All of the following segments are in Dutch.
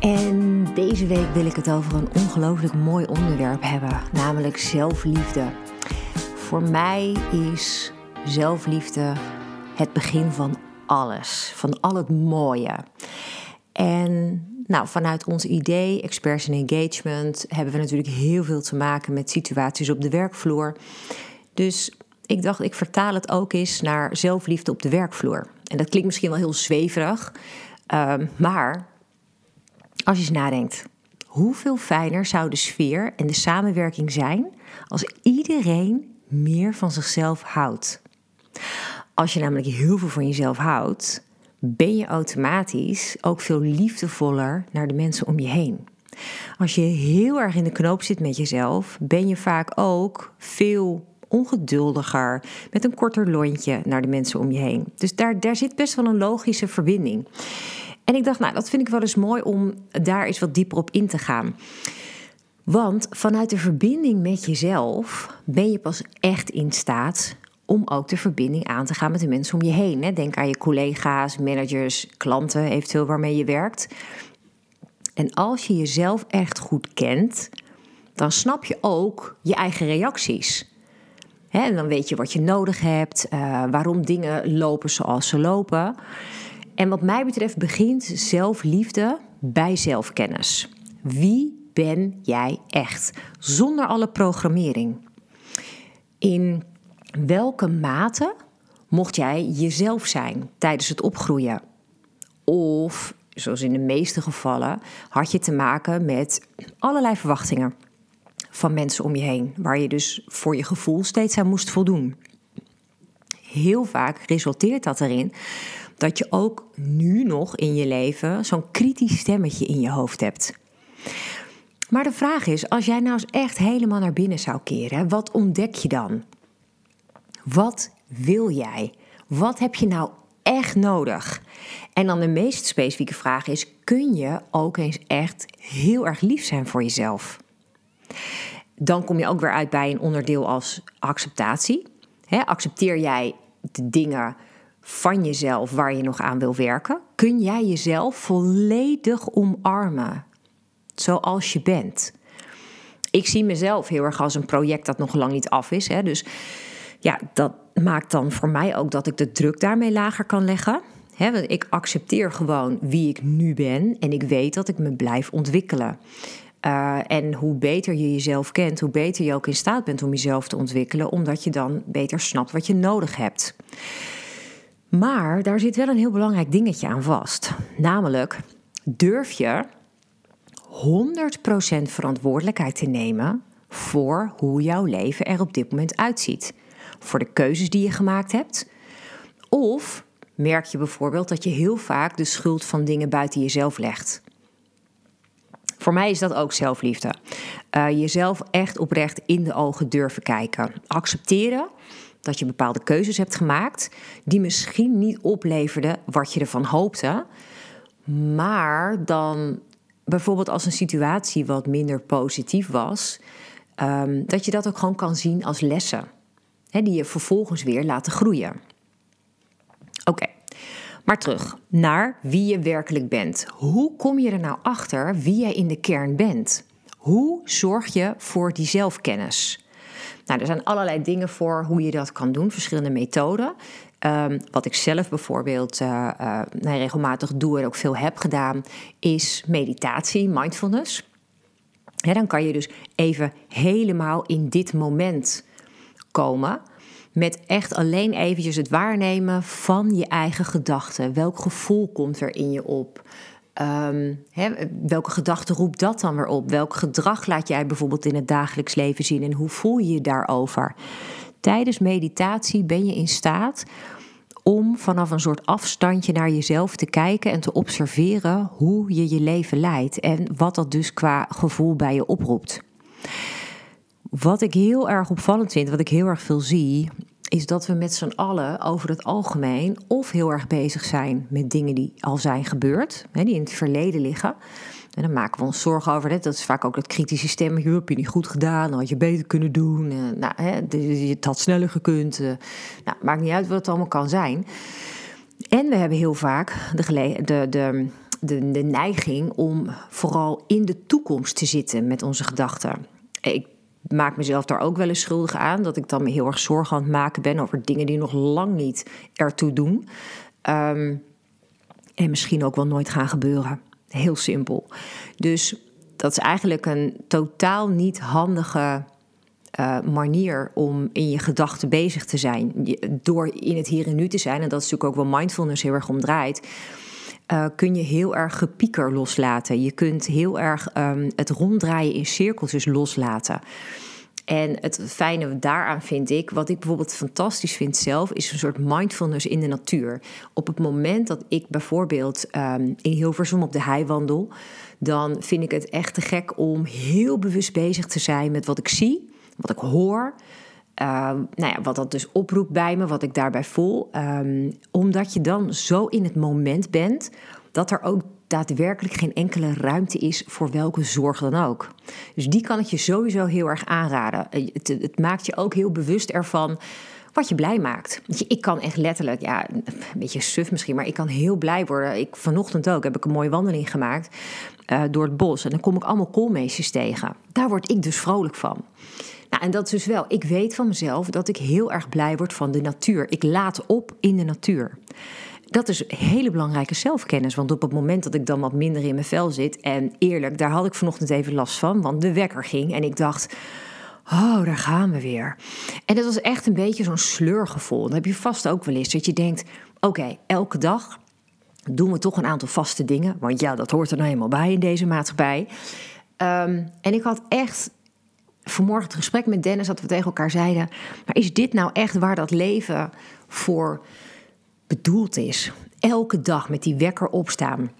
En deze week wil ik het over een ongelooflijk mooi onderwerp hebben, namelijk zelfliefde. Voor mij is zelfliefde het begin van alles, van al het mooie. En nou, vanuit ons idee, Experts in Engagement, hebben we natuurlijk heel veel te maken met situaties op de werkvloer. Dus ik dacht, ik vertaal het ook eens naar zelfliefde op de werkvloer. En dat klinkt misschien wel heel zweverig, um, maar als je eens nadenkt, hoeveel fijner zou de sfeer en de samenwerking zijn als iedereen meer van zichzelf houdt? Als je namelijk heel veel van jezelf houdt, ben je automatisch ook veel liefdevoller naar de mensen om je heen. Als je heel erg in de knoop zit met jezelf, ben je vaak ook veel ongeduldiger, met een korter lontje naar de mensen om je heen. Dus daar, daar zit best wel een logische verbinding. En ik dacht, nou, dat vind ik wel eens mooi om daar eens wat dieper op in te gaan. Want vanuit de verbinding met jezelf ben je pas echt in staat om ook de verbinding aan te gaan met de mensen om je heen. Denk aan je collega's, managers, klanten, eventueel waarmee je werkt. En als je jezelf echt goed kent, dan snap je ook je eigen reacties. en dan weet je wat je nodig hebt, uh, waarom dingen lopen zoals ze lopen. En wat mij betreft begint zelfliefde bij zelfkennis. Wie ben jij echt? Zonder alle programmering. In welke mate mocht jij jezelf zijn tijdens het opgroeien? Of, zoals in de meeste gevallen, had je te maken met allerlei verwachtingen van mensen om je heen, waar je dus voor je gevoel steeds aan moest voldoen. Heel vaak resulteert dat erin dat je ook nu nog in je leven zo'n kritisch stemmetje in je hoofd hebt. Maar de vraag is, als jij nou eens echt helemaal naar binnen zou keren, wat ontdek je dan? Wat wil jij? Wat heb je nou echt nodig? En dan de meest specifieke vraag is: kun je ook eens echt heel erg lief zijn voor jezelf? Dan kom je ook weer uit bij een onderdeel als acceptatie. accepteer jij de dingen van jezelf waar je nog aan wil werken? Kun jij jezelf volledig omarmen zoals je bent? Ik zie mezelf heel erg als een project dat nog lang niet af is. Hè? Dus ja, dat maakt dan voor mij ook dat ik de druk daarmee lager kan leggen. He, ik accepteer gewoon wie ik nu ben en ik weet dat ik me blijf ontwikkelen. Uh, en hoe beter je jezelf kent, hoe beter je ook in staat bent om jezelf te ontwikkelen, omdat je dan beter snapt wat je nodig hebt. Maar daar zit wel een heel belangrijk dingetje aan vast. Namelijk, durf je 100% verantwoordelijkheid te nemen voor hoe jouw leven er op dit moment uitziet? Voor de keuzes die je gemaakt hebt? Of merk je bijvoorbeeld dat je heel vaak de schuld van dingen buiten jezelf legt? Voor mij is dat ook zelfliefde. Uh, jezelf echt oprecht in de ogen durven kijken. Accepteren dat je bepaalde keuzes hebt gemaakt die misschien niet opleverden wat je ervan hoopte, maar dan bijvoorbeeld als een situatie wat minder positief was, um, dat je dat ook gewoon kan zien als lessen, die je vervolgens weer laten groeien. Oké, maar terug naar wie je werkelijk bent. Hoe kom je er nou achter wie jij in de kern bent? Hoe zorg je voor die zelfkennis? Nou, er zijn allerlei dingen voor hoe je dat kan doen, verschillende methoden. Um, wat ik zelf bijvoorbeeld uh, uh, regelmatig doe en ook veel heb gedaan, is meditatie, mindfulness. dan kan je dus even helemaal in dit moment komen. Met echt alleen eventjes het waarnemen van je eigen gedachten. Welk gevoel komt er in je op? Um, welke gedachte roept dat dan weer op? Welk gedrag laat jij bijvoorbeeld in het dagelijks leven zien en hoe voel je je daarover? Tijdens meditatie ben je in staat om vanaf een soort afstandje naar jezelf te kijken en te observeren hoe je je leven leidt en wat dat dus qua gevoel bij je oproept. Wat ik heel erg opvallend vind, wat ik heel erg veel zie, is dat we met z'n allen over het algemeen of heel erg bezig zijn met dingen die al zijn gebeurd, die in het verleden liggen. En dan maken we ons zorgen over. Dat is vaak ook dat kritische stemmetje. Heb je niet goed gedaan? Had je beter kunnen doen? Eh, nou, hè, het had sneller gekund. Uh, nou, maakt niet uit wat het allemaal kan zijn. En we hebben heel vaak de, de, de, de, de neiging om vooral in de toekomst te zitten met onze gedachten. Ik maak mezelf daar ook wel eens schuldig aan. Dat ik dan me heel erg zorgen aan het maken ben over dingen die nog lang niet ertoe doen. Ehm, en misschien ook wel nooit gaan gebeuren. Heel simpel. Dus dat is eigenlijk een totaal niet handige uh, manier om in je gedachten bezig te zijn. Door in het hier en nu te zijn, en dat is natuurlijk ook wel mindfulness heel erg omdraait. Uh, kun je heel erg gepieker loslaten. Je kunt heel erg um, het ronddraaien in cirkeltjes loslaten. En het fijne daaraan vind ik, wat ik bijvoorbeeld fantastisch vind zelf, is een soort mindfulness in de natuur. Op het moment dat ik bijvoorbeeld um, in Hilversum op de hei wandel, dan vind ik het echt te gek om heel bewust bezig te zijn met wat ik zie, wat ik hoor. Uh, nou ja, wat dat dus oproept bij me, wat ik daarbij voel. Um, omdat je dan zo in het moment bent dat er ook daadwerkelijk geen enkele ruimte is voor welke zorg dan ook. Dus die kan ik je sowieso heel erg aanraden. Het, het maakt je ook heel bewust ervan wat je blij maakt. Ik kan echt letterlijk, ja, een beetje suf misschien, maar ik kan heel blij worden. Ik, vanochtend ook heb ik een mooie wandeling gemaakt uh, door het bos. En dan kom ik allemaal koolmeesjes tegen. Daar word ik dus vrolijk van. Nou, en dat is dus wel, ik weet van mezelf dat ik heel erg blij word van de natuur. Ik laat op in de natuur dat is hele belangrijke zelfkennis. Want op het moment dat ik dan wat minder in mijn vel zit. En eerlijk, daar had ik vanochtend even last van. Want de wekker ging en ik dacht. Oh, daar gaan we weer. En dat was echt een beetje zo'n sleurgevoel. Dat heb je vast ook wel eens. Dat je denkt: oké, elke dag doen we toch een aantal vaste dingen. Want ja, dat hoort er nou eenmaal bij in deze maatschappij. Um, en ik had echt vanmorgen het gesprek met Dennis dat we tegen elkaar zeiden: maar is dit nou echt waar dat leven voor bedoeld is. Elke dag met die wekker opstaan.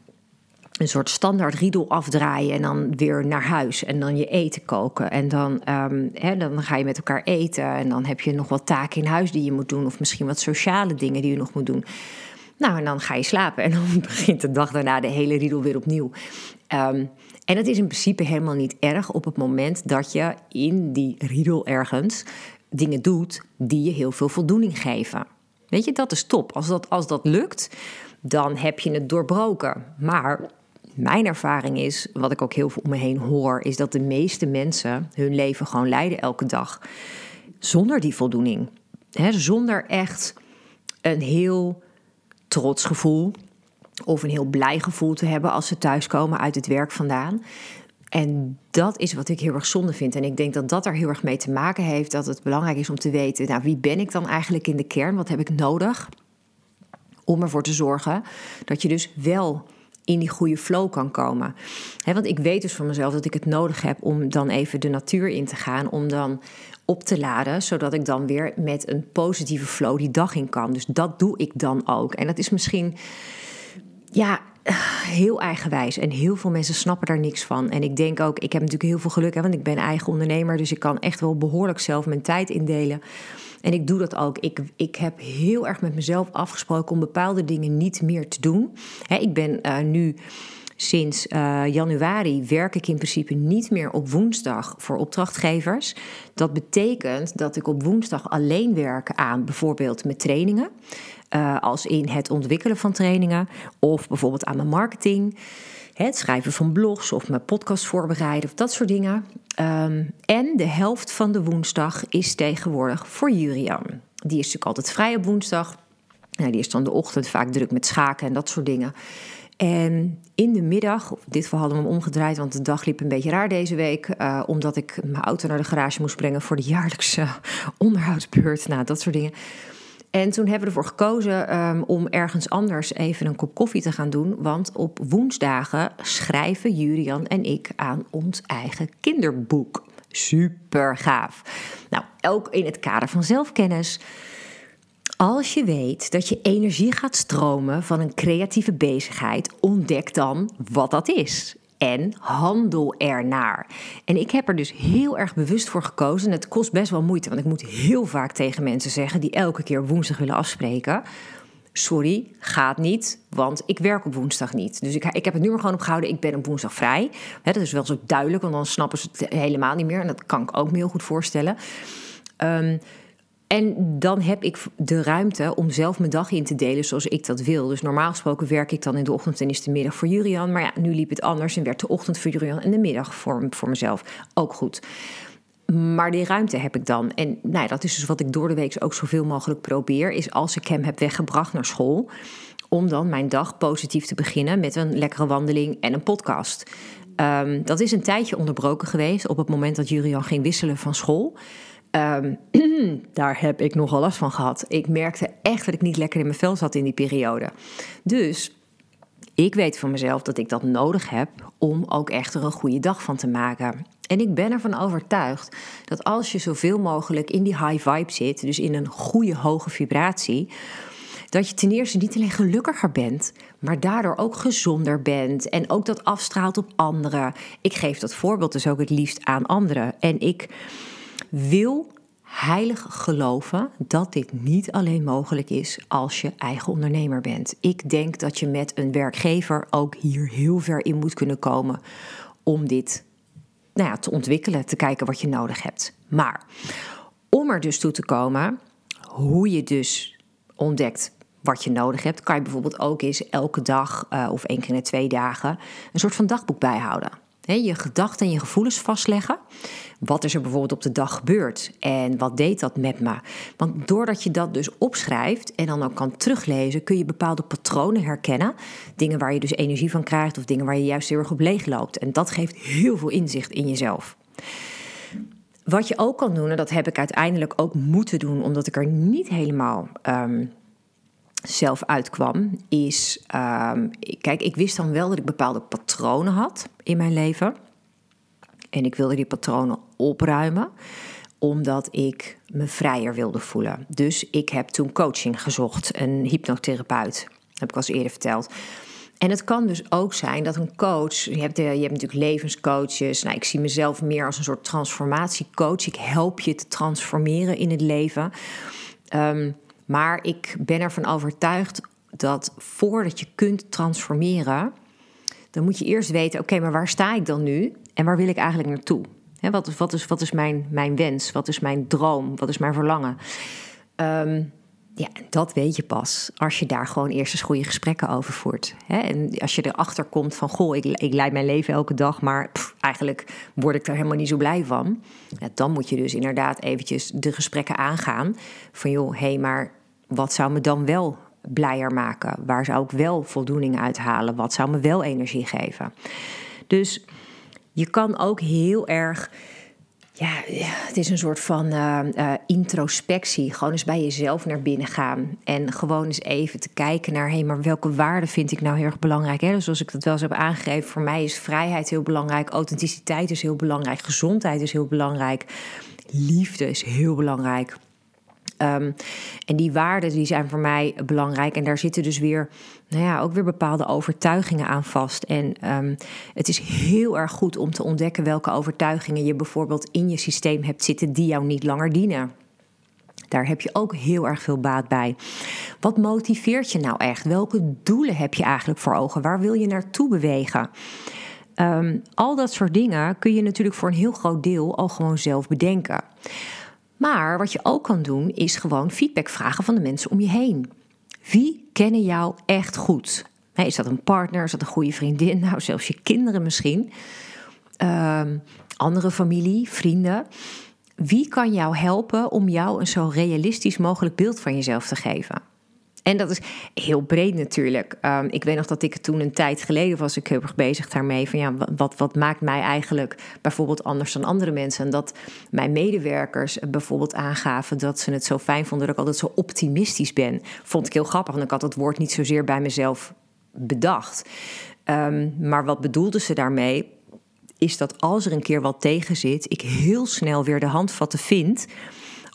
Een soort standaard riedel afdraaien en dan weer naar huis. En dan je eten koken. En dan, um, dan ga je met elkaar eten. En dan heb je nog wat taken in huis die je moet doen. Of misschien wat sociale dingen die je nog moet doen. Nou, en dan ga je slapen. En dan begint de dag daarna de hele riedel weer opnieuw. Um, en het is in principe helemaal niet erg op het moment dat je in die riedel ergens dingen doet die je heel veel voldoening geven. Weet je, dat is top. Als dat, als dat lukt, dan heb je het doorbroken. Maar mijn ervaring is, wat ik ook heel veel om me heen hoor, is dat de meeste mensen hun leven gewoon leiden elke dag zonder die voldoening. zonder echt een heel trots gevoel of een heel blij gevoel te hebben als ze thuiskomen uit het werk vandaan. En dat is wat ik heel erg zonde vind. En ik denk dat dat er heel erg mee te maken heeft. Dat het belangrijk is om te weten, nou, wie ben ik dan eigenlijk in de kern? Wat heb ik nodig om ervoor te zorgen dat je dus wel in die goede flow kan komen. want ik weet dus van mezelf dat ik het nodig heb om dan even de natuur in te gaan, om dan op te laden, zodat ik dan weer met een positieve flow die dag in kan. Dus dat doe ik dan ook. En dat is misschien, ja, heel eigenwijs. En heel veel mensen snappen daar niks van. En ik denk ook, ik heb natuurlijk heel veel geluk, hè, want ik ben eigen ondernemer. Dus ik kan echt wel behoorlijk zelf mijn tijd indelen. En ik doe dat ook. Ik, ik heb heel erg met mezelf afgesproken om bepaalde dingen niet meer te doen. ik ben uh, nu sinds uh, januari werk ik in principe niet meer op woensdag voor opdrachtgevers. Dat betekent dat ik op woensdag alleen werk aan bijvoorbeeld met trainingen. Uh, als in het ontwikkelen van trainingen of bijvoorbeeld aan mijn marketing. Het schrijven van blogs of mijn podcast voorbereiden of dat soort dingen. Um, en de helft van de woensdag is tegenwoordig voor Jurian. Die is natuurlijk altijd vrij op woensdag. Nou, die is dan de ochtend vaak druk met schaken en dat soort dingen. En in de middag, dit geval hadden we hem omgedraaid, want de dag liep een beetje raar deze week. Uh, omdat ik mijn auto naar de garage moest brengen voor de jaarlijkse onderhoudsbeurt. Nou, dat soort dingen. En toen hebben we ervoor gekozen um, om ergens anders even een kop koffie te gaan doen. Want op woensdagen schrijven Julian en ik aan ons eigen kinderboek. Super gaaf. Nou, ook in het kader van zelfkennis Als je weet dat je energie gaat stromen van een creatieve bezigheid, ontdek dan wat dat is. En handel ernaar. En ik heb er dus heel erg bewust voor gekozen. En het kost best wel moeite, want ik moet heel vaak tegen mensen zeggen die elke keer woensdag willen afspreken. Sorry, gaat niet, want ik werk op woensdag niet. Dus ik, ik heb het nu maar gewoon opgehouden. Ik ben op woensdag vrij. dat is wel zo duidelijk, want dan snappen ze het helemaal niet meer. En dat kan ik ook me heel goed voorstellen. Um, en dan heb ik de ruimte om zelf mijn dag in te delen zoals ik dat wil. Dus normaal gesproken werk ik dan in de ochtend en is de middag voor Jurian. Maar ja, nu liep het anders en werd de ochtend voor Jurian en de middag voor, voor mezelf. Ook goed. Maar die ruimte heb ik dan. En nou dat is dus wat ik door de week ook zoveel mogelijk probeer. Is als ik hem heb weggebracht naar school. Om dan mijn dag positief te beginnen met een lekkere wandeling en een podcast. Um, dat is een tijdje onderbroken geweest op het moment dat Jurian ging wisselen van school. Um, daar heb ik nogal last van gehad. Ik merkte echt dat ik niet lekker in mijn vel zat in die periode. Dus ik weet van mezelf dat ik dat nodig heb om ook echt er een goede dag van te maken. En ik ben ervan overtuigd dat als je zoveel mogelijk in die high vibe zit, dus in een goede hoge vibratie, dat je ten eerste niet alleen gelukkiger bent, maar daardoor ook gezonder bent en ook dat afstraalt op anderen. Ik geef dat voorbeeld dus ook het liefst aan anderen. En ik wil heilig geloven dat dit niet alleen mogelijk is als je eigen ondernemer bent. Ik denk dat je met een werkgever ook hier heel ver in moet kunnen komen om dit nou ja, te ontwikkelen, te kijken wat je nodig hebt. Maar om er dus toe te komen, hoe je dus ontdekt wat je nodig hebt, kan je bijvoorbeeld ook eens elke dag uh, of één keer in twee dagen een soort van dagboek bijhouden je gedachten en je gevoelens vastleggen. Wat is er bijvoorbeeld op de dag gebeurd en wat deed dat met me? Want doordat je dat dus opschrijft en dan ook kan teruglezen, kun je bepaalde patronen herkennen. Dingen waar je dus energie van krijgt of dingen waar je juist heel erg op leeg loopt. En dat geeft heel veel inzicht in jezelf. Wat je ook kan doen, en dat heb ik uiteindelijk ook moeten doen, omdat ik er niet helemaal ehm, zelf uitkwam, is. Ehm, kijk, ik wist dan wel dat ik bepaalde patronen had in mijn leven. En ik wilde die patronen opruimen, omdat ik me vrijer wilde voelen. Dus ik heb toen coaching gezocht, een hypnotherapeut. heb ik al eens eerder verteld. En het kan dus ook zijn dat een coach, je hebt, je hebt natuurlijk levenscoaches. Nou, ik zie mezelf meer als een soort transformatiecoach. Ik help je te transformeren in het leven. Um, maar ik ben ervan overtuigd dat voordat je kunt transformeren, dan moet je eerst weten: oké, maar waar sta ik dan nu en waar wil ik eigenlijk naartoe? wat, is, wat, is, wat is mijn, mijn wens? Wat is mijn droom? Wat is mijn verlangen? Um, ja, dat weet je pas als je daar gewoon eerst eens goede gesprekken over voert. En als je erachter komt van, goh, ik, ik leid mijn leven elke dag, maar eigenlijk word ik er helemaal niet zo blij van. Ja, dan moet je dus inderdaad eventjes de gesprekken aangaan. Van joh, hé, hey, maar wat zou me dan wel blijer maken? Waar zou ik wel voldoening uit halen? Wat zou me wel energie geven? Dus je kan ook heel erg. Ja, het is een soort van uh, uh, introspectie. Gewoon eens bij jezelf naar binnen gaan. En gewoon eens even te kijken naar... hé, hey, maar welke waarden vind ik nou heel erg belangrijk? Hè? Dus zoals ik dat wel eens heb aangegeven... voor mij is vrijheid heel belangrijk. Authenticiteit is heel belangrijk. Gezondheid is heel belangrijk. Liefde is heel belangrijk. Um, en die waarden die zijn voor mij belangrijk. En daar zitten dus weer, nou ja, ook weer bepaalde overtuigingen aan vast. En um, het is heel erg goed om te ontdekken welke overtuigingen je bijvoorbeeld in je systeem hebt zitten die jou niet langer dienen. Daar heb je ook heel erg veel baat bij. Wat motiveert je nou echt? Welke doelen heb je eigenlijk voor ogen? Waar wil je naartoe bewegen? Um, al dat soort dingen kun je natuurlijk voor een heel groot deel al gewoon zelf bedenken. Maar wat je ook kan doen, is gewoon feedback vragen van de mensen om je heen. Wie kennen jou echt goed? Is dat een partner? Is dat een goede vriendin? Nou, zelfs je kinderen misschien. Ehm, andere familie, vrienden. Wie kan jou helpen om jou een zo realistisch mogelijk beeld van jezelf te geven? En dat is heel breed natuurlijk. Um, ik weet nog dat ik toen een tijd geleden was ik heel erg bezig daarmee. Van ja, wat, wat maakt mij eigenlijk bijvoorbeeld anders dan andere mensen? En dat mijn medewerkers bijvoorbeeld aangaven dat ze het zo fijn vonden dat ik altijd zo optimistisch ben. Vond ik heel grappig, want ik had het woord niet zozeer bij mezelf bedacht. Um, maar wat bedoelden ze daarmee? Is dat als er een keer wat tegen zit, ik heel snel weer de handvatten vind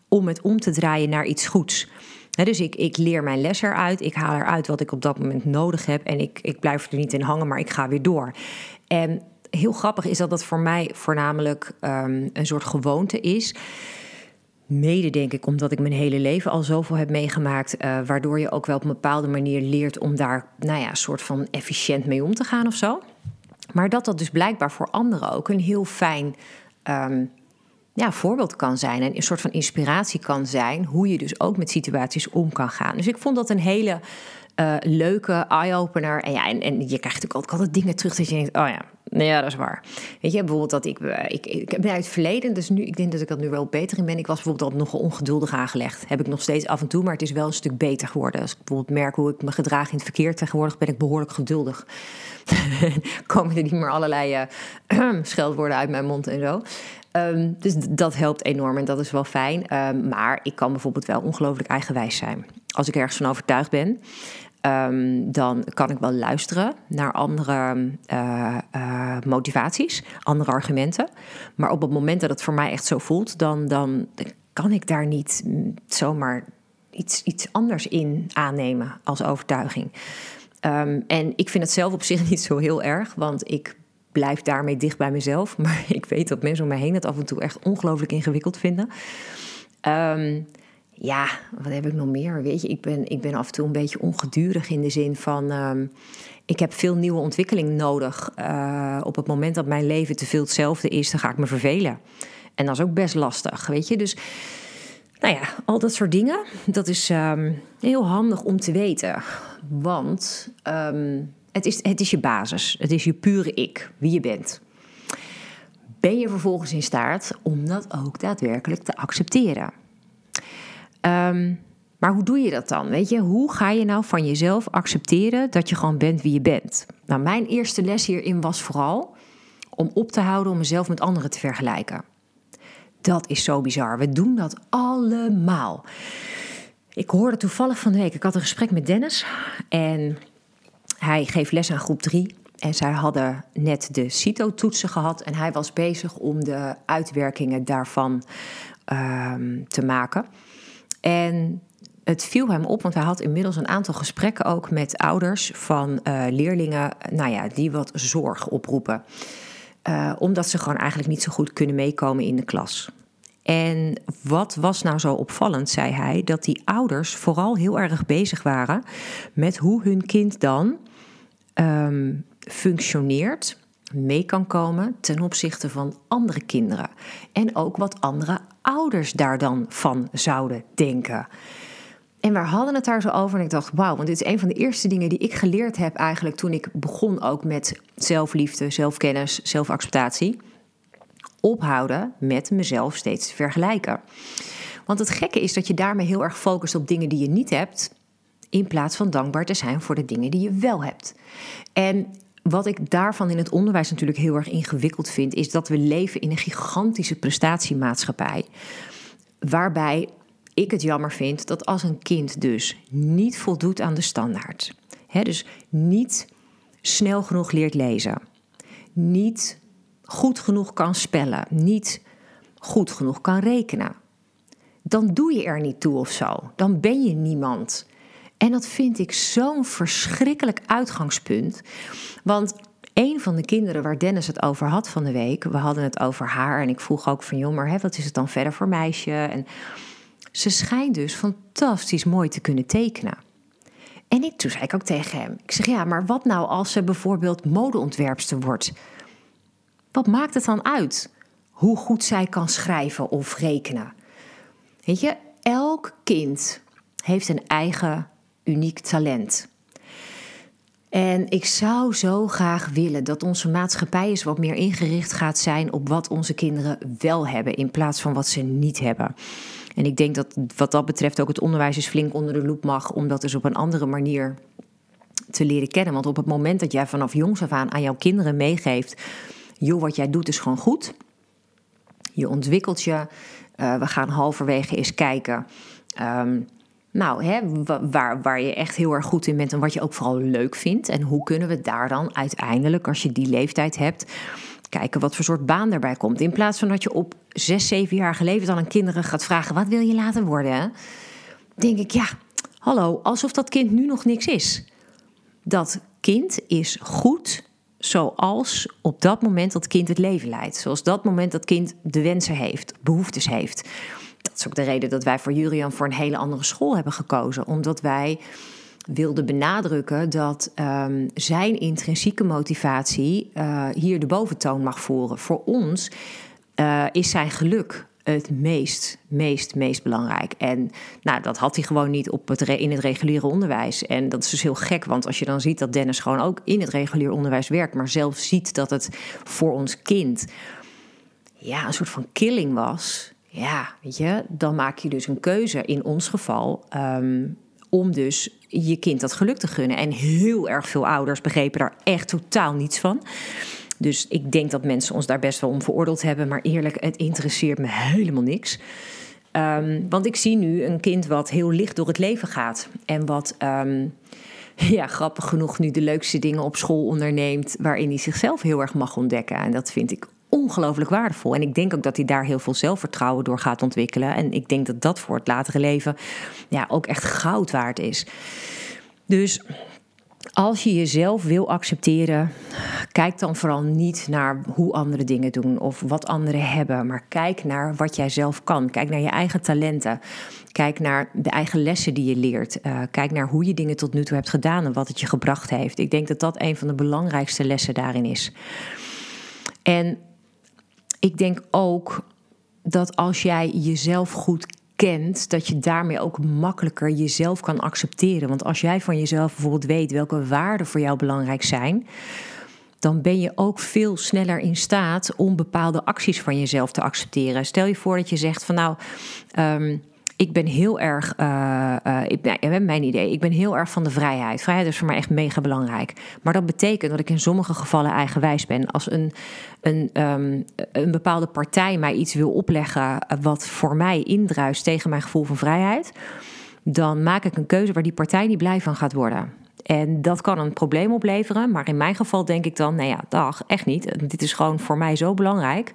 om het om te draaien naar iets goeds. Dus ik, ik leer mijn les eruit, ik haal eruit wat ik op dat moment nodig heb en ik, ik blijf er niet in hangen, maar ik ga weer door. En heel grappig is dat dat voor mij voornamelijk um, een soort gewoonte is. Mede denk ik omdat ik mijn hele leven al zoveel heb meegemaakt, uh, waardoor je ook wel op een bepaalde manier leert om daar, nou ja, soort van efficiënt mee om te gaan of zo. Maar dat dat dus blijkbaar voor anderen ook een heel fijn um, ja, voorbeeld kan zijn en een soort van inspiratie kan zijn, hoe je dus ook met situaties om kan gaan. Dus ik vond dat een hele uh, leuke eye-opener. En, ja, en, en je krijgt natuurlijk ook altijd dingen terug dat je denkt, oh ja, nee, ja, dat is waar. Weet je, bijvoorbeeld dat ik, uh, ik, ik ben uit het verleden, dus nu, ik denk dat ik dat nu wel beter in ben. Ik was bijvoorbeeld altijd nogal ongeduldig aangelegd. Heb ik nog steeds af en toe, maar het is wel een stuk beter geworden. Als ik bijvoorbeeld merk hoe ik me gedraag in het verkeer tegenwoordig, ben ik behoorlijk geduldig. Komen er niet meer allerlei uh, scheldwoorden uit mijn mond en zo. Um, dus dat helpt enorm en dat is wel fijn. Um, maar ik kan bijvoorbeeld wel ongelooflijk eigenwijs zijn. Als ik ergens van overtuigd ben, um, dan kan ik wel luisteren naar andere uh, uh, motivaties, andere argumenten. Maar op het moment dat het voor mij echt zo voelt, dan, dan kan ik daar niet zomaar iets, iets anders in aannemen als overtuiging. en ik vind het zelf op zich niet zo heel erg, want ik blijf daarmee dicht bij mezelf. Maar ik weet dat mensen om mij heen het af en toe echt ongelooflijk ingewikkeld vinden. Um, ja, wat heb ik nog meer? Weet je, ik ben, ik ben af en toe een beetje ongedurig in de zin van. Um, ik heb veel nieuwe ontwikkeling nodig. Uh, op het moment dat mijn leven te veel hetzelfde is, dan ga ik me vervelen. En dat is ook best lastig, weet je. Dus, nou ja, al dat soort dingen. Dat is um, heel handig om te weten. Want het is, het is je basis. Het is je pure ik, wie je bent. Ben je vervolgens in staat om dat ook daadwerkelijk te accepteren? Um, maar hoe doe je dat dan? Weet je, hoe ga je nou van jezelf accepteren dat je gewoon bent wie je bent? Nou, mijn eerste les hierin was vooral om op te houden om mezelf met anderen te vergelijken. Dat is zo bizar. We doen dat allemaal. Ik hoorde toevallig van de week, ik had een gesprek met Dennis en hij geeft les aan groep 3. En zij hadden net de CITO-toetsen gehad. En hij was bezig om de uitwerkingen daarvan um, te maken. En het viel hem op, want hij had inmiddels een aantal gesprekken ook met ouders van uh, leerlingen, nou ja, die wat zorg oproepen. Uh, omdat ze gewoon eigenlijk niet zo goed kunnen meekomen in de klas. En wat was nou zo opvallend, zei hij, dat die ouders vooral heel erg bezig waren met hoe hun kind dan um, functioneert, mee kan komen ten opzichte van andere kinderen. En ook wat andere ouders daar dan van zouden denken. En we hadden het daar zo over en ik dacht, wauw, want dit is een van de eerste dingen die ik geleerd heb eigenlijk toen ik begon ook met zelfliefde, zelfkennis, zelfacceptatie. Ophouden met mezelf steeds te vergelijken. Want het gekke is dat je daarmee heel erg focust op dingen die je niet hebt, in plaats van dankbaar te zijn voor de dingen die je wel hebt. En wat ik daarvan in het onderwijs natuurlijk heel erg ingewikkeld vind, is dat we leven in een gigantische prestatiemaatschappij. Waarbij ik het jammer vind dat als een kind dus niet voldoet aan de standaard, hè, dus niet snel genoeg leert lezen, niet goed genoeg kan spellen, niet goed genoeg kan rekenen, dan doe je er niet toe of zo. Dan ben je niemand. En dat vind ik zo'n verschrikkelijk uitgangspunt. Want een van de kinderen waar Dennis het over had van de week, we hadden het over haar en ik vroeg ook van joh, maar hè, wat is het dan verder voor meisje? En ze schijnt dus fantastisch mooi te kunnen tekenen. En ik, toen zei ik ook tegen hem, ik zeg ja, maar wat nou als ze bijvoorbeeld modeontwerpster wordt? Wat maakt het dan uit hoe goed zij kan schrijven of rekenen? Weet je, elk kind heeft een eigen uniek talent. En ik zou zo graag willen dat onze maatschappij eens wat meer ingericht gaat zijn op wat onze kinderen wel hebben in plaats van wat ze niet hebben. En ik denk dat wat dat betreft ook het onderwijs is flink onder de loep mag om dat dus op een andere manier te leren kennen. Want op het moment dat jij vanaf jongs af aan aan jouw kinderen meegeeft, joh, wat jij doet is gewoon goed. Je ontwikkelt je. Uh, we gaan halverwege eens kijken. Um, nou, hè, waar, waar je echt heel erg goed in bent en wat je ook vooral leuk vindt. En hoe kunnen we daar dan uiteindelijk, als je die leeftijd hebt, kijken wat voor soort baan erbij komt. In plaats van dat je op zes, zeven jaar leeftijd dan aan kinderen gaat vragen: wat wil je laten worden? Denk ik, ja, Hallo, alsof dat kind nu nog niks is. Dat kind is goed zoals op dat moment dat kind het leven leidt. Zoals dat moment dat kind de wensen heeft, behoeftes heeft. Dat is ook de reden dat wij voor Jurian voor een hele andere school hebben gekozen. Omdat wij wilden benadrukken dat um, zijn intrinsieke motivatie uh, hier de boventoon mag voeren. Voor ons uh, is zijn geluk het meest, meest, meest belangrijk. En nou, dat had hij gewoon niet op het in het reguliere onderwijs. En dat is dus heel gek, want als je dan ziet dat Dennis gewoon ook in het regulier onderwijs werkt, maar zelf ziet dat het voor ons kind ja, een soort van killing was. Ja, weet je, dan maak je dus een keuze in ons geval. Um, om dus je kind dat geluk te gunnen. En heel erg veel ouders begrepen daar echt totaal niets van. Dus ik denk dat mensen ons daar best wel om veroordeeld hebben. Maar eerlijk, het interesseert me helemaal niks. Um, want ik zie nu een kind wat heel licht door het leven gaat. En wat, um, ja, grappig genoeg, nu de leukste dingen op school onderneemt. waarin hij zichzelf heel erg mag ontdekken. En dat vind ik ongelooflijk waardevol. En ik denk ook dat hij daar heel veel zelfvertrouwen door gaat ontwikkelen. En ik denk dat dat voor het latere leven ja, ook echt goud waard is. Dus als je jezelf wil accepteren, kijk dan vooral niet naar hoe anderen dingen doen of wat anderen hebben, maar kijk naar wat jij zelf kan. Kijk naar je eigen talenten. Kijk naar de eigen lessen die je leert. Uh, kijk naar hoe je dingen tot nu toe hebt gedaan en wat het je gebracht heeft. Ik denk dat dat een van de belangrijkste lessen daarin is. En ik denk ook dat als jij jezelf goed kent, dat je daarmee ook makkelijker jezelf kan accepteren. Want als jij van jezelf bijvoorbeeld weet welke waarden voor jou belangrijk zijn, dan ben je ook veel sneller in staat om bepaalde acties van jezelf te accepteren. Stel je voor dat je zegt van nou. Um, ik ben heel erg, uh, uh, ik, mijn idee, ik ben heel erg van de vrijheid. Vrijheid is voor mij echt mega belangrijk. Maar dat betekent dat ik in sommige gevallen eigenwijs ben. Als een, een, um, een bepaalde partij mij iets wil opleggen wat voor mij indruist tegen mijn gevoel van vrijheid, dan maak ik een keuze waar die partij niet blij van gaat worden. En dat kan een probleem opleveren. Maar in mijn geval denk ik dan: nee, ja, dag, echt niet. Dit is gewoon voor mij zo belangrijk.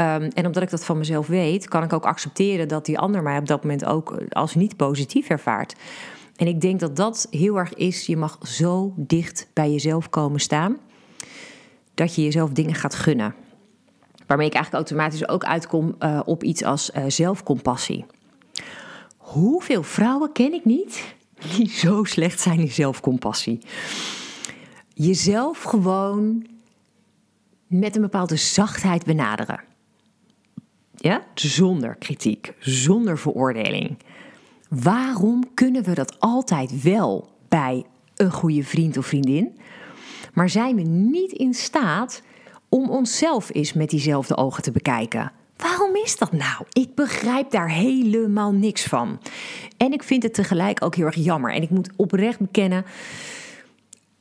Um, en omdat ik dat van mezelf weet, kan ik ook accepteren dat die ander mij op dat moment ook als niet positief ervaart. En ik denk dat dat heel erg is. Je mag zo dicht bij jezelf komen staan dat je jezelf dingen gaat gunnen. Waarmee ik eigenlijk automatisch ook uitkom uh, op iets als uh, zelfcompassie. Hoeveel vrouwen ken ik niet die zo slecht zijn in zelfcompassie? Jezelf gewoon met een bepaalde zachtheid benaderen. Ja? Zonder kritiek, zonder veroordeling. Waarom kunnen we dat altijd wel bij een goede vriend of vriendin, maar zijn we niet in staat om onszelf eens met diezelfde ogen te bekijken? Waarom is dat nou? Ik begrijp daar helemaal niks van. En ik vind het tegelijk ook heel erg jammer. En ik moet oprecht bekennen.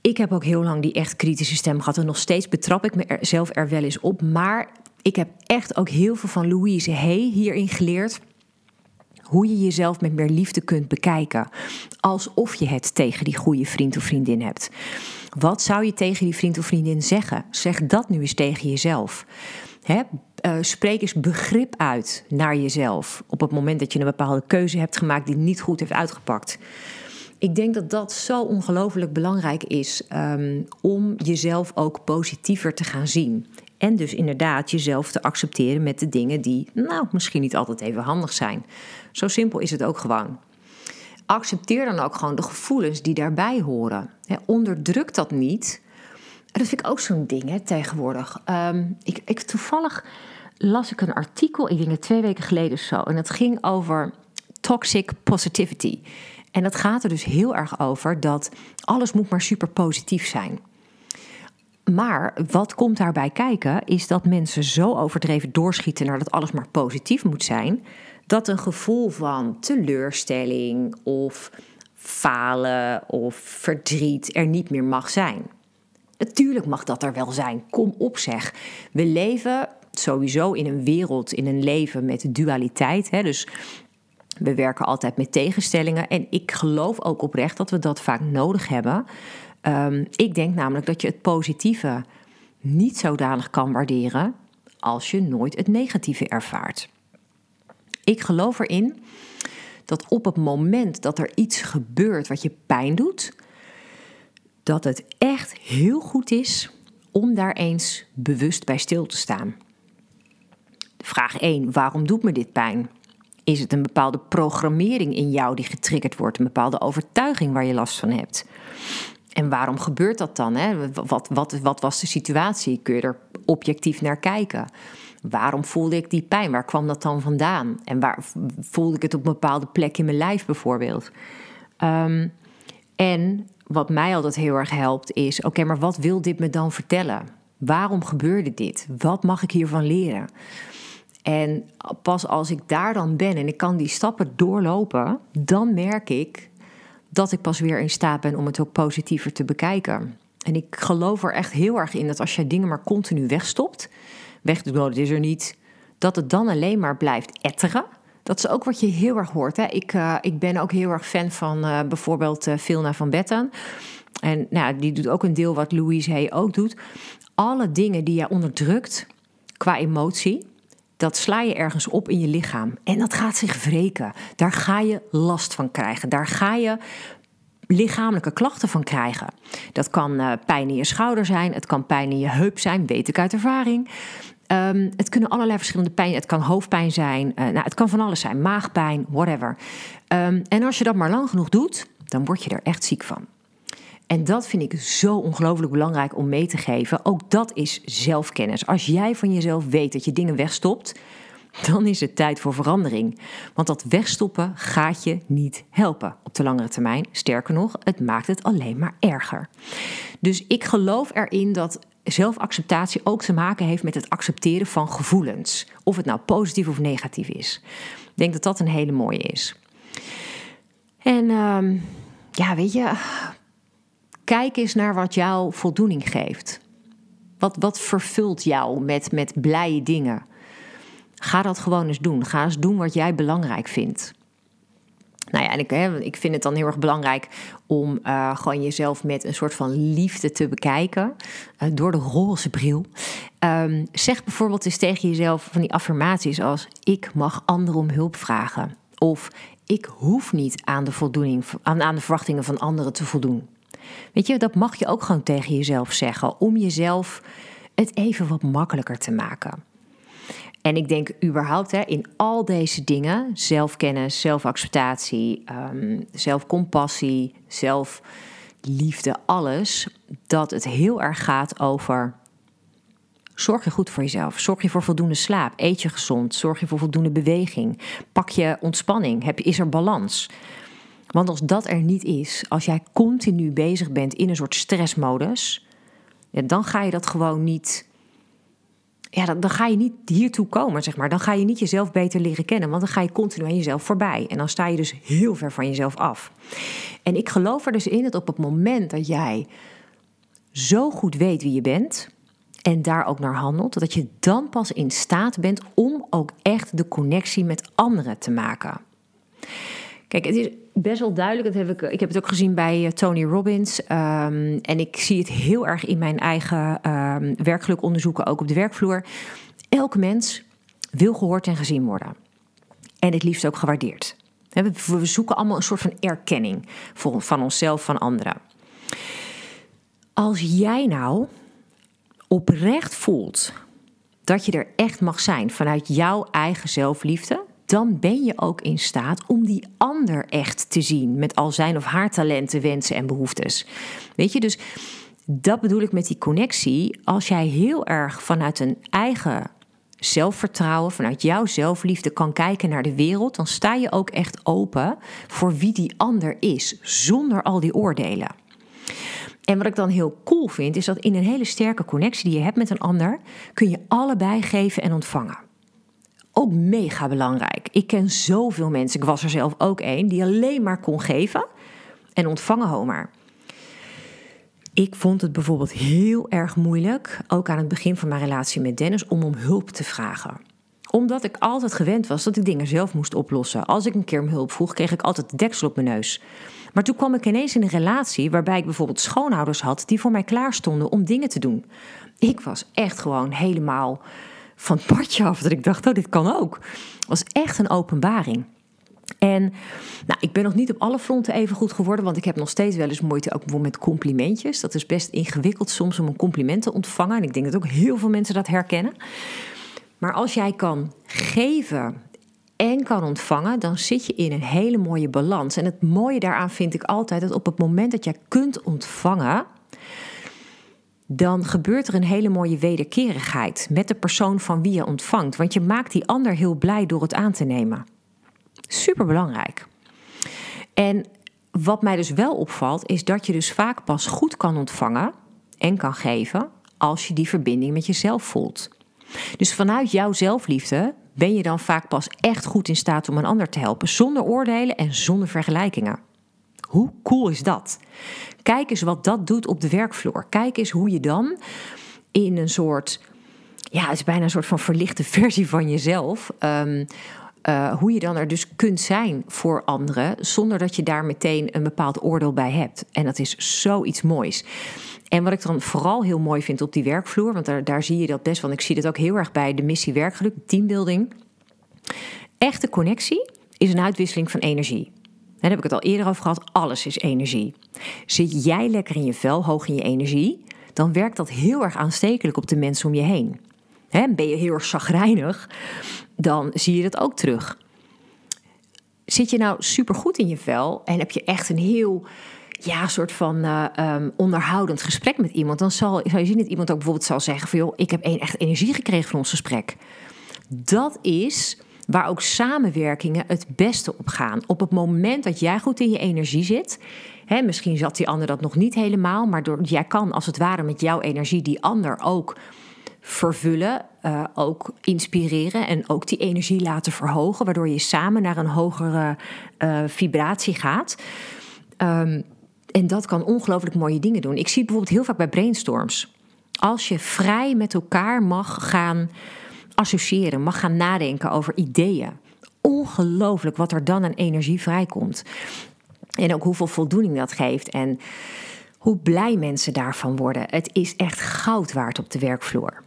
Ik heb ook heel lang die echt kritische stem gehad. En nog steeds betrap ik mezelf er wel eens op. Maar ik heb echt ook heel veel van Louise Hay hierin geleerd. Hoe je jezelf met meer liefde kunt bekijken. Alsof je het tegen die goede vriend of vriendin hebt. Wat zou je tegen die vriend of vriendin zeggen? Zeg dat nu eens tegen jezelf. He, uh, spreek eens begrip uit naar jezelf. Op het moment dat je een bepaalde keuze hebt gemaakt die niet goed heeft uitgepakt. Ik denk dat dat zo ongelooflijk belangrijk is um, om jezelf ook positiever te gaan zien. En dus inderdaad jezelf te accepteren met de dingen die, nou, misschien niet altijd even handig zijn. Zo simpel is het ook gewoon. Accepteer dan ook gewoon de gevoelens die daarbij horen. onderdruk dat niet. Dat vind ik ook zo'n ding tegenwoordig. Um, ik, ik, toevallig las ik een artikel, ik denk het twee weken geleden zo. En dat ging over toxic positivity. En dat gaat er dus heel erg over dat alles moet maar super positief zijn. Maar wat komt daarbij kijken, is dat mensen zo overdreven doorschieten naar dat alles maar positief moet zijn, dat een gevoel van teleurstelling of falen of verdriet er niet meer mag zijn. Natuurlijk mag dat er wel zijn. Kom op zeg. We leven sowieso in een wereld, in een leven met dualiteit. Hè? Dus we werken altijd met tegenstellingen. En ik geloof ook oprecht dat we dat vaak nodig hebben. Um, ik denk namelijk dat je het positieve niet zodanig kan waarderen als je nooit het negatieve ervaart. Ik geloof erin dat op het moment dat er iets gebeurt wat je pijn doet, dat het echt heel goed is om daar eens bewust bij stil te staan. Vraag 1: waarom doet me dit pijn? Is het een bepaalde programmering in jou die getriggerd wordt, een bepaalde overtuiging waar je last van hebt? En waarom gebeurt dat dan? Hè? Wat, wat, wat was de situatie? Kun je er objectief naar kijken? Waarom voelde ik die pijn? Waar kwam dat dan vandaan? En waar voelde ik het op een bepaalde plek in mijn lijf bijvoorbeeld? Um, en wat mij altijd heel erg helpt is: oké, maar wat wil dit me dan vertellen? Waarom gebeurde dit? Wat mag ik hiervan leren? En pas als ik daar dan ben en ik kan die stappen doorlopen, dan merk ik dat ik pas weer in staat ben om het ook positiever te bekijken. En ik geloof er echt heel erg in dat als je dingen maar continu wegstopt, wegdoet, oh, is er niet, dat het dan alleen maar blijft etteren. Dat is ook wat je heel erg hoort. Hè? Ik, uh, ik ben ook heel erg fan van uh, bijvoorbeeld uh, Filna van Betten. En nou, die doet ook een deel wat Louise Hay ook doet. Alle dingen die je onderdrukt qua emotie, dat sla je ergens op in je lichaam. En dat gaat zich wreken. Daar ga je last van krijgen. Daar ga je lichamelijke klachten van krijgen. Dat kan uh, pijn in je schouder zijn, het kan pijn in je heup zijn, weet ik uit ervaring. Um, het kunnen allerlei verschillende pijn. Het kan hoofdpijn zijn, uh, nou, het kan van alles zijn, maagpijn, whatever. Um, en als je dat maar lang genoeg doet, dan word je er echt ziek van. En dat vind ik zo ongelooflijk belangrijk om mee te geven. Ook dat is zelfkennis. Als jij van jezelf weet dat je dingen wegstopt, dan is het tijd voor verandering. Want dat wegstoppen gaat je niet helpen op de langere termijn. Sterker nog, het maakt het alleen maar erger. Dus ik geloof erin dat zelfacceptatie ook te maken heeft met het accepteren van gevoelens. Of het nou positief of negatief is. Ik denk dat dat een hele mooie is. En um, ja, weet je, Kijk eens naar wat jou voldoening geeft. Wat, wat vervult jou met, met blije dingen? Ga dat gewoon eens doen. Ga eens doen wat jij belangrijk vindt. Nou ja, en ik, hè, ik vind het dan heel erg belangrijk om uh, gewoon jezelf met een soort van liefde te bekijken. Uh, door de roze bril. Um, zeg bijvoorbeeld eens tegen jezelf van die affirmaties als: Ik mag anderen om hulp vragen. Of ik hoef niet aan de, voldoening, aan, aan de verwachtingen van anderen te voldoen. Weet je, dat mag je ook gewoon tegen jezelf zeggen. Om jezelf het even wat makkelijker te maken. En ik denk überhaupt hè, in al deze dingen, zelfkennis, zelfacceptatie, um, zelfcompassie, zelfliefde, alles, dat het heel erg gaat over Zorg je goed voor jezelf. Zorg je voor voldoende slaap. Eet je gezond. Zorg je voor voldoende beweging. Pak je ontspanning. Heb, is er balans? Want als dat er niet is, als jij continu bezig bent in een soort stressmodus, dan ga je dat gewoon niet. Ja, dan, dan ga je niet hiertoe komen, zeg maar. Dan ga je niet jezelf beter leren kennen, want dan ga je continu aan jezelf voorbij. En dan sta je dus heel ver van jezelf af. En ik geloof er dus in dat op het moment dat jij zo goed weet wie je bent, en daar ook naar handelt, dat je dan pas in staat bent om ook echt de connectie met anderen te maken. Kijk, het is best wel duidelijk. Dat heb ik, ik heb het ook gezien bij eh, Tony Robbins. Um, en ik zie het heel erg in mijn eigen um, werkgeluk onderzoeken, ook op de werkvloer. Elke mens wil gehoord en gezien worden. En het liefst ook gewaardeerd. We zoeken allemaal een soort van erkenning van onszelf, van anderen. Als jij nou oprecht voelt dat je er echt mag zijn vanuit jouw eigen zelfliefde, dan ben je ook in staat om die ander echt te zien met al zijn of haar talenten, wensen en behoeftes. Weet je, dus dat bedoel ik met die connectie. Als jij heel erg vanuit een eigen zelfvertrouwen, vanuit jouw zelfliefde kan kijken naar de wereld, dan sta je ook echt open voor wie die ander is, zonder al die oordelen. En wat ik dan heel cool vind, is dat in een hele sterke connectie die je hebt met een ander, kun je allebei geven en ontvangen ook mega belangrijk. Ik ken zoveel mensen, ik was er zelf ook één, die alleen maar kon geven en ontvangen homer. Ik vond het bijvoorbeeld heel erg moeilijk, ook aan het begin van mijn relatie met Dennis, om om hulp te vragen omdat ik altijd gewend was dat ik dingen zelf moest oplossen. Als ik een keer om hulp vroeg, kreeg ik altijd de deksel op mijn neus. Maar toen kwam ik ineens in een relatie waarbij ik bijvoorbeeld schoonouders had die voor mij klaar stonden om dingen te doen. Ik was echt gewoon helemaal van het padje af. Dat ik dacht, oh, dit kan ook. Het was echt een openbaring. En nou, ik ben nog niet op alle fronten even goed geworden, want ik heb nog steeds wel eens moeite ook met complimentjes. Dat is best ingewikkeld soms om een compliment te ontvangen. En ik denk dat ook heel veel mensen dat herkennen. Maar als jij kan geven en kan ontvangen, dan zit je in een hele mooie balans. En het mooie daaraan vind ik altijd dat op het moment dat jij kunt ontvangen, dan gebeurt er een hele mooie wederkerigheid met de persoon van wie je ontvangt. Want je maakt die ander heel blij door het aan te nemen. Super belangrijk. En wat mij dus wel opvalt, is dat je dus vaak pas goed kan ontvangen en kan geven als je die verbinding met jezelf voelt. Dus vanuit jouw zelfliefde ben je dan vaak pas echt goed in staat om een ander te helpen, zonder oordelen en zonder vergelijkingen. Hoe cool is dat? Kijk eens wat dat doet op de werkvloer. Kijk eens hoe je dan in een soort, ja, het is bijna een soort van verlichte versie van jezelf. Um, uh, hoe je dan er dus kunt zijn voor anderen, zonder dat je daar meteen een bepaald oordeel bij hebt. En dat is zoiets moois. En wat ik dan vooral heel mooi vind op die werkvloer, want daar, daar zie je dat best, want ik zie dat ook heel erg bij de missie werkgeluk, teambuilding. Echte connectie is een uitwisseling van energie. Daar heb ik het al eerder over gehad. Alles is energie. Zit jij lekker in je vel, hoog in je energie, dan werkt dat heel erg aanstekelijk op de mensen om je heen. ben je heel erg chagrijnig, dan zie je dat ook terug. Zit je nou supergoed in je vel en heb je echt een heel ja, soort van uh, um, onderhoudend gesprek met iemand, dan zal, zal je zien dat iemand ook bijvoorbeeld zal zeggen: van joh, ik heb echt energie gekregen van ons gesprek. Dat is waar ook samenwerkingen het beste op gaan. Op het moment dat jij goed in je energie zit, hè, misschien zat die ander dat nog niet helemaal, maar door, jij kan als het ware met jouw energie die ander ook vervullen, uh, ook inspireren en ook die energie laten verhogen, waardoor je samen naar een hogere uh, vibratie gaat. Um, en dat kan ongelooflijk mooie dingen doen. Ik zie bijvoorbeeld heel vaak bij brainstorms. Als je vrij met elkaar mag gaan associëren, mag gaan nadenken over ideeën. Ongelooflijk wat er dan aan energie vrijkomt. En ook hoeveel voldoening dat geeft. En hoe blij mensen daarvan worden. Het is echt goud waard op de werkvloer.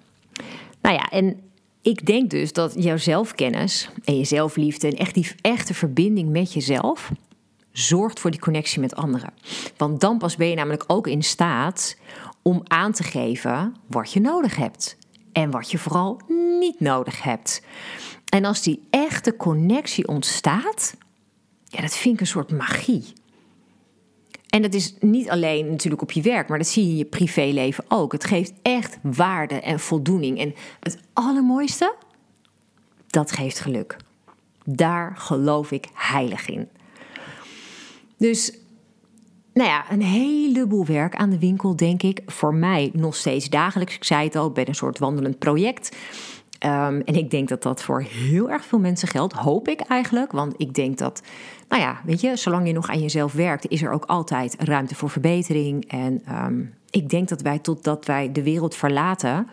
Nou ja, en ik denk dus dat jouw zelfkennis en je zelfliefde en echt die echte verbinding met jezelf zorgt voor die connectie met anderen. Want dan pas ben je namelijk ook in staat om aan te geven wat je nodig hebt. En wat je vooral niet nodig hebt. En als die echte connectie ontstaat, ja, dat vind ik een soort magie. En dat is niet alleen natuurlijk op je werk, maar dat zie je in je privéleven ook. Het geeft echt waarde en voldoening. En het allermooiste, dat geeft geluk. Daar geloof ik heilig in. Dus nou ja, een heleboel werk aan de winkel, denk ik. Voor mij nog steeds dagelijks. Ik zei het al, ik ben een soort wandelend project. Um, en ik denk dat dat voor heel erg veel mensen geldt. Hoop ik eigenlijk. Want ik denk dat, nou ja, weet je, zolang je nog aan jezelf werkt, is er ook altijd ruimte voor verbetering. En um, ik denk dat wij totdat wij de wereld verlaten,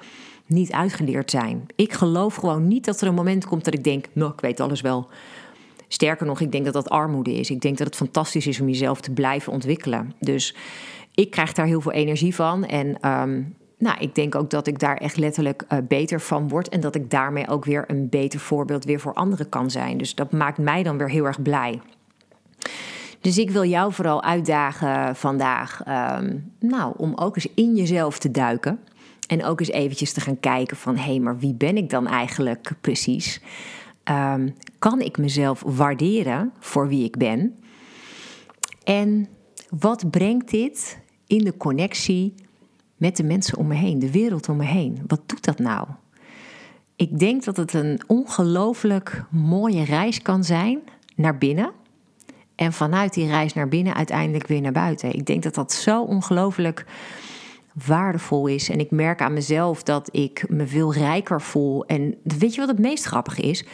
niet uitgeleerd zijn. Ik geloof gewoon niet dat er een moment komt dat ik denk, nou, ik weet alles wel. Sterker nog, ik denk dat dat armoede is. Ik denk dat het fantastisch is om jezelf te blijven ontwikkelen. Dus ik krijg daar heel veel energie van. En um, nou, ik denk ook dat ik daar echt letterlijk uh, beter van word. En dat ik daarmee ook weer een beter voorbeeld weer voor anderen kan zijn. Dus dat maakt mij dan weer heel erg blij. Dus ik wil jou vooral uitdagen vandaag. Um, nou, om ook eens in jezelf te duiken. En ook eens eventjes te gaan kijken van... hé, hey, maar wie ben ik dan eigenlijk precies? Um, kan ik mezelf waarderen voor wie ik ben? En wat brengt dit in de connectie met de mensen om me heen, de wereld om me heen? Wat doet dat nou? Ik denk dat het een ongelooflijk mooie reis kan zijn naar binnen. En vanuit die reis naar binnen uiteindelijk weer naar buiten. Ik denk dat dat zo ongelooflijk waardevol is. En ik merk aan mezelf dat ik me veel rijker voel. En weet je wat het meest grappige is?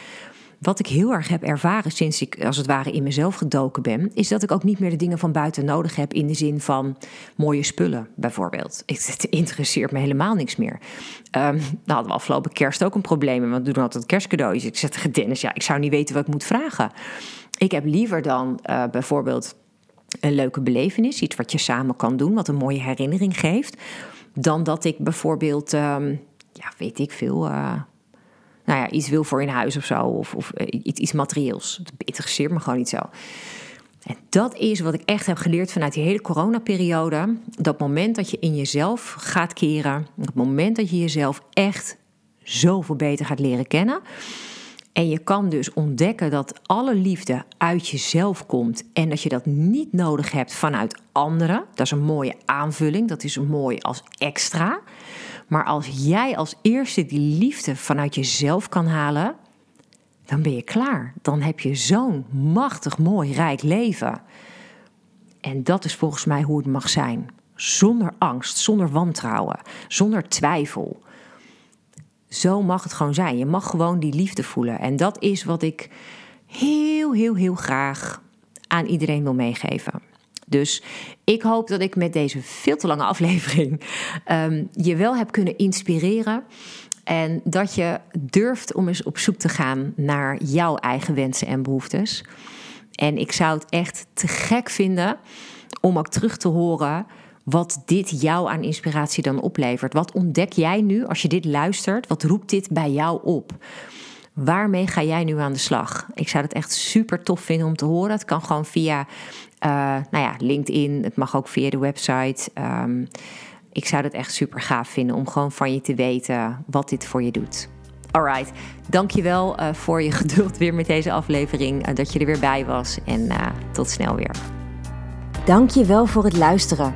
Wat ik heel erg heb ervaren sinds ik als het ware in mezelf gedoken ben, is dat ik ook niet meer de dingen van buiten nodig heb in de zin van mooie spullen bijvoorbeeld. Het interesseert me helemaal niks meer. Um, hadden we afgelopen kerst ook een probleem, want we doen altijd kerstcadeautjes. Ik zeg tegen Dennis, ja, ik zou niet weten wat ik moet vragen. Ik heb liever dan uh, bijvoorbeeld een leuke belevenis, iets wat je samen kan doen, wat een mooie herinnering geeft, dan dat ik bijvoorbeeld, um, ja, weet ik veel. Uh, nou ja, iets wil voor in huis of zo, of, of iets, iets materieels. Het interesseert me gewoon niet zo. En dat is wat ik echt heb geleerd vanuit die hele coronaperiode. Dat moment dat je in jezelf gaat keren, dat moment dat je jezelf echt zoveel beter gaat leren kennen. En je kan dus ontdekken dat alle liefde uit jezelf komt en dat je dat niet nodig hebt vanuit anderen. Dat is een mooie aanvulling, dat is mooi als extra. Maar als jij als eerste die liefde vanuit jezelf kan halen, dan ben je klaar. Dan heb je zo'n machtig mooi rijk leven. En dat is volgens mij hoe het mag zijn. Zonder angst, zonder wantrouwen, zonder twijfel. Zo mag het gewoon zijn. Je mag gewoon die liefde voelen. En dat is wat ik heel, heel, heel graag aan iedereen wil meegeven. Dus ik hoop dat ik met deze veel te lange aflevering um, je wel heb kunnen inspireren. En dat je durft om eens op zoek te gaan naar jouw eigen wensen en behoeftes. En ik zou het echt te gek vinden om ook terug te horen wat dit jou aan inspiratie dan oplevert. Wat ontdek jij nu als je dit luistert? Wat roept dit bij jou op? Waarmee ga jij nu aan de slag? Ik zou het echt super tof vinden om te horen. Het kan gewoon via uh, nou ja, LinkedIn. Het mag ook via de website. Um, ik zou het echt super gaaf vinden om gewoon van je te weten wat dit voor je doet. Alright, dankjewel uh, voor je geduld weer met deze aflevering. Uh, dat je er weer bij was en tot snel weer. Dankjewel voor het luisteren.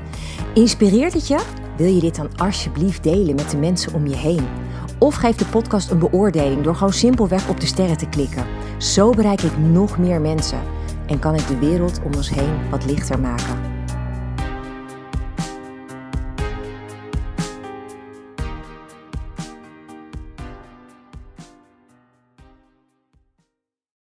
Inspireert het je? Wil je dit dan alsjeblieft delen met de mensen om je heen? Of geef de podcast een beoordeling door gewoon simpelweg op de sterren te klikken. Zo bereik ik nog meer mensen en kan ik de wereld om ons heen wat lichter maken.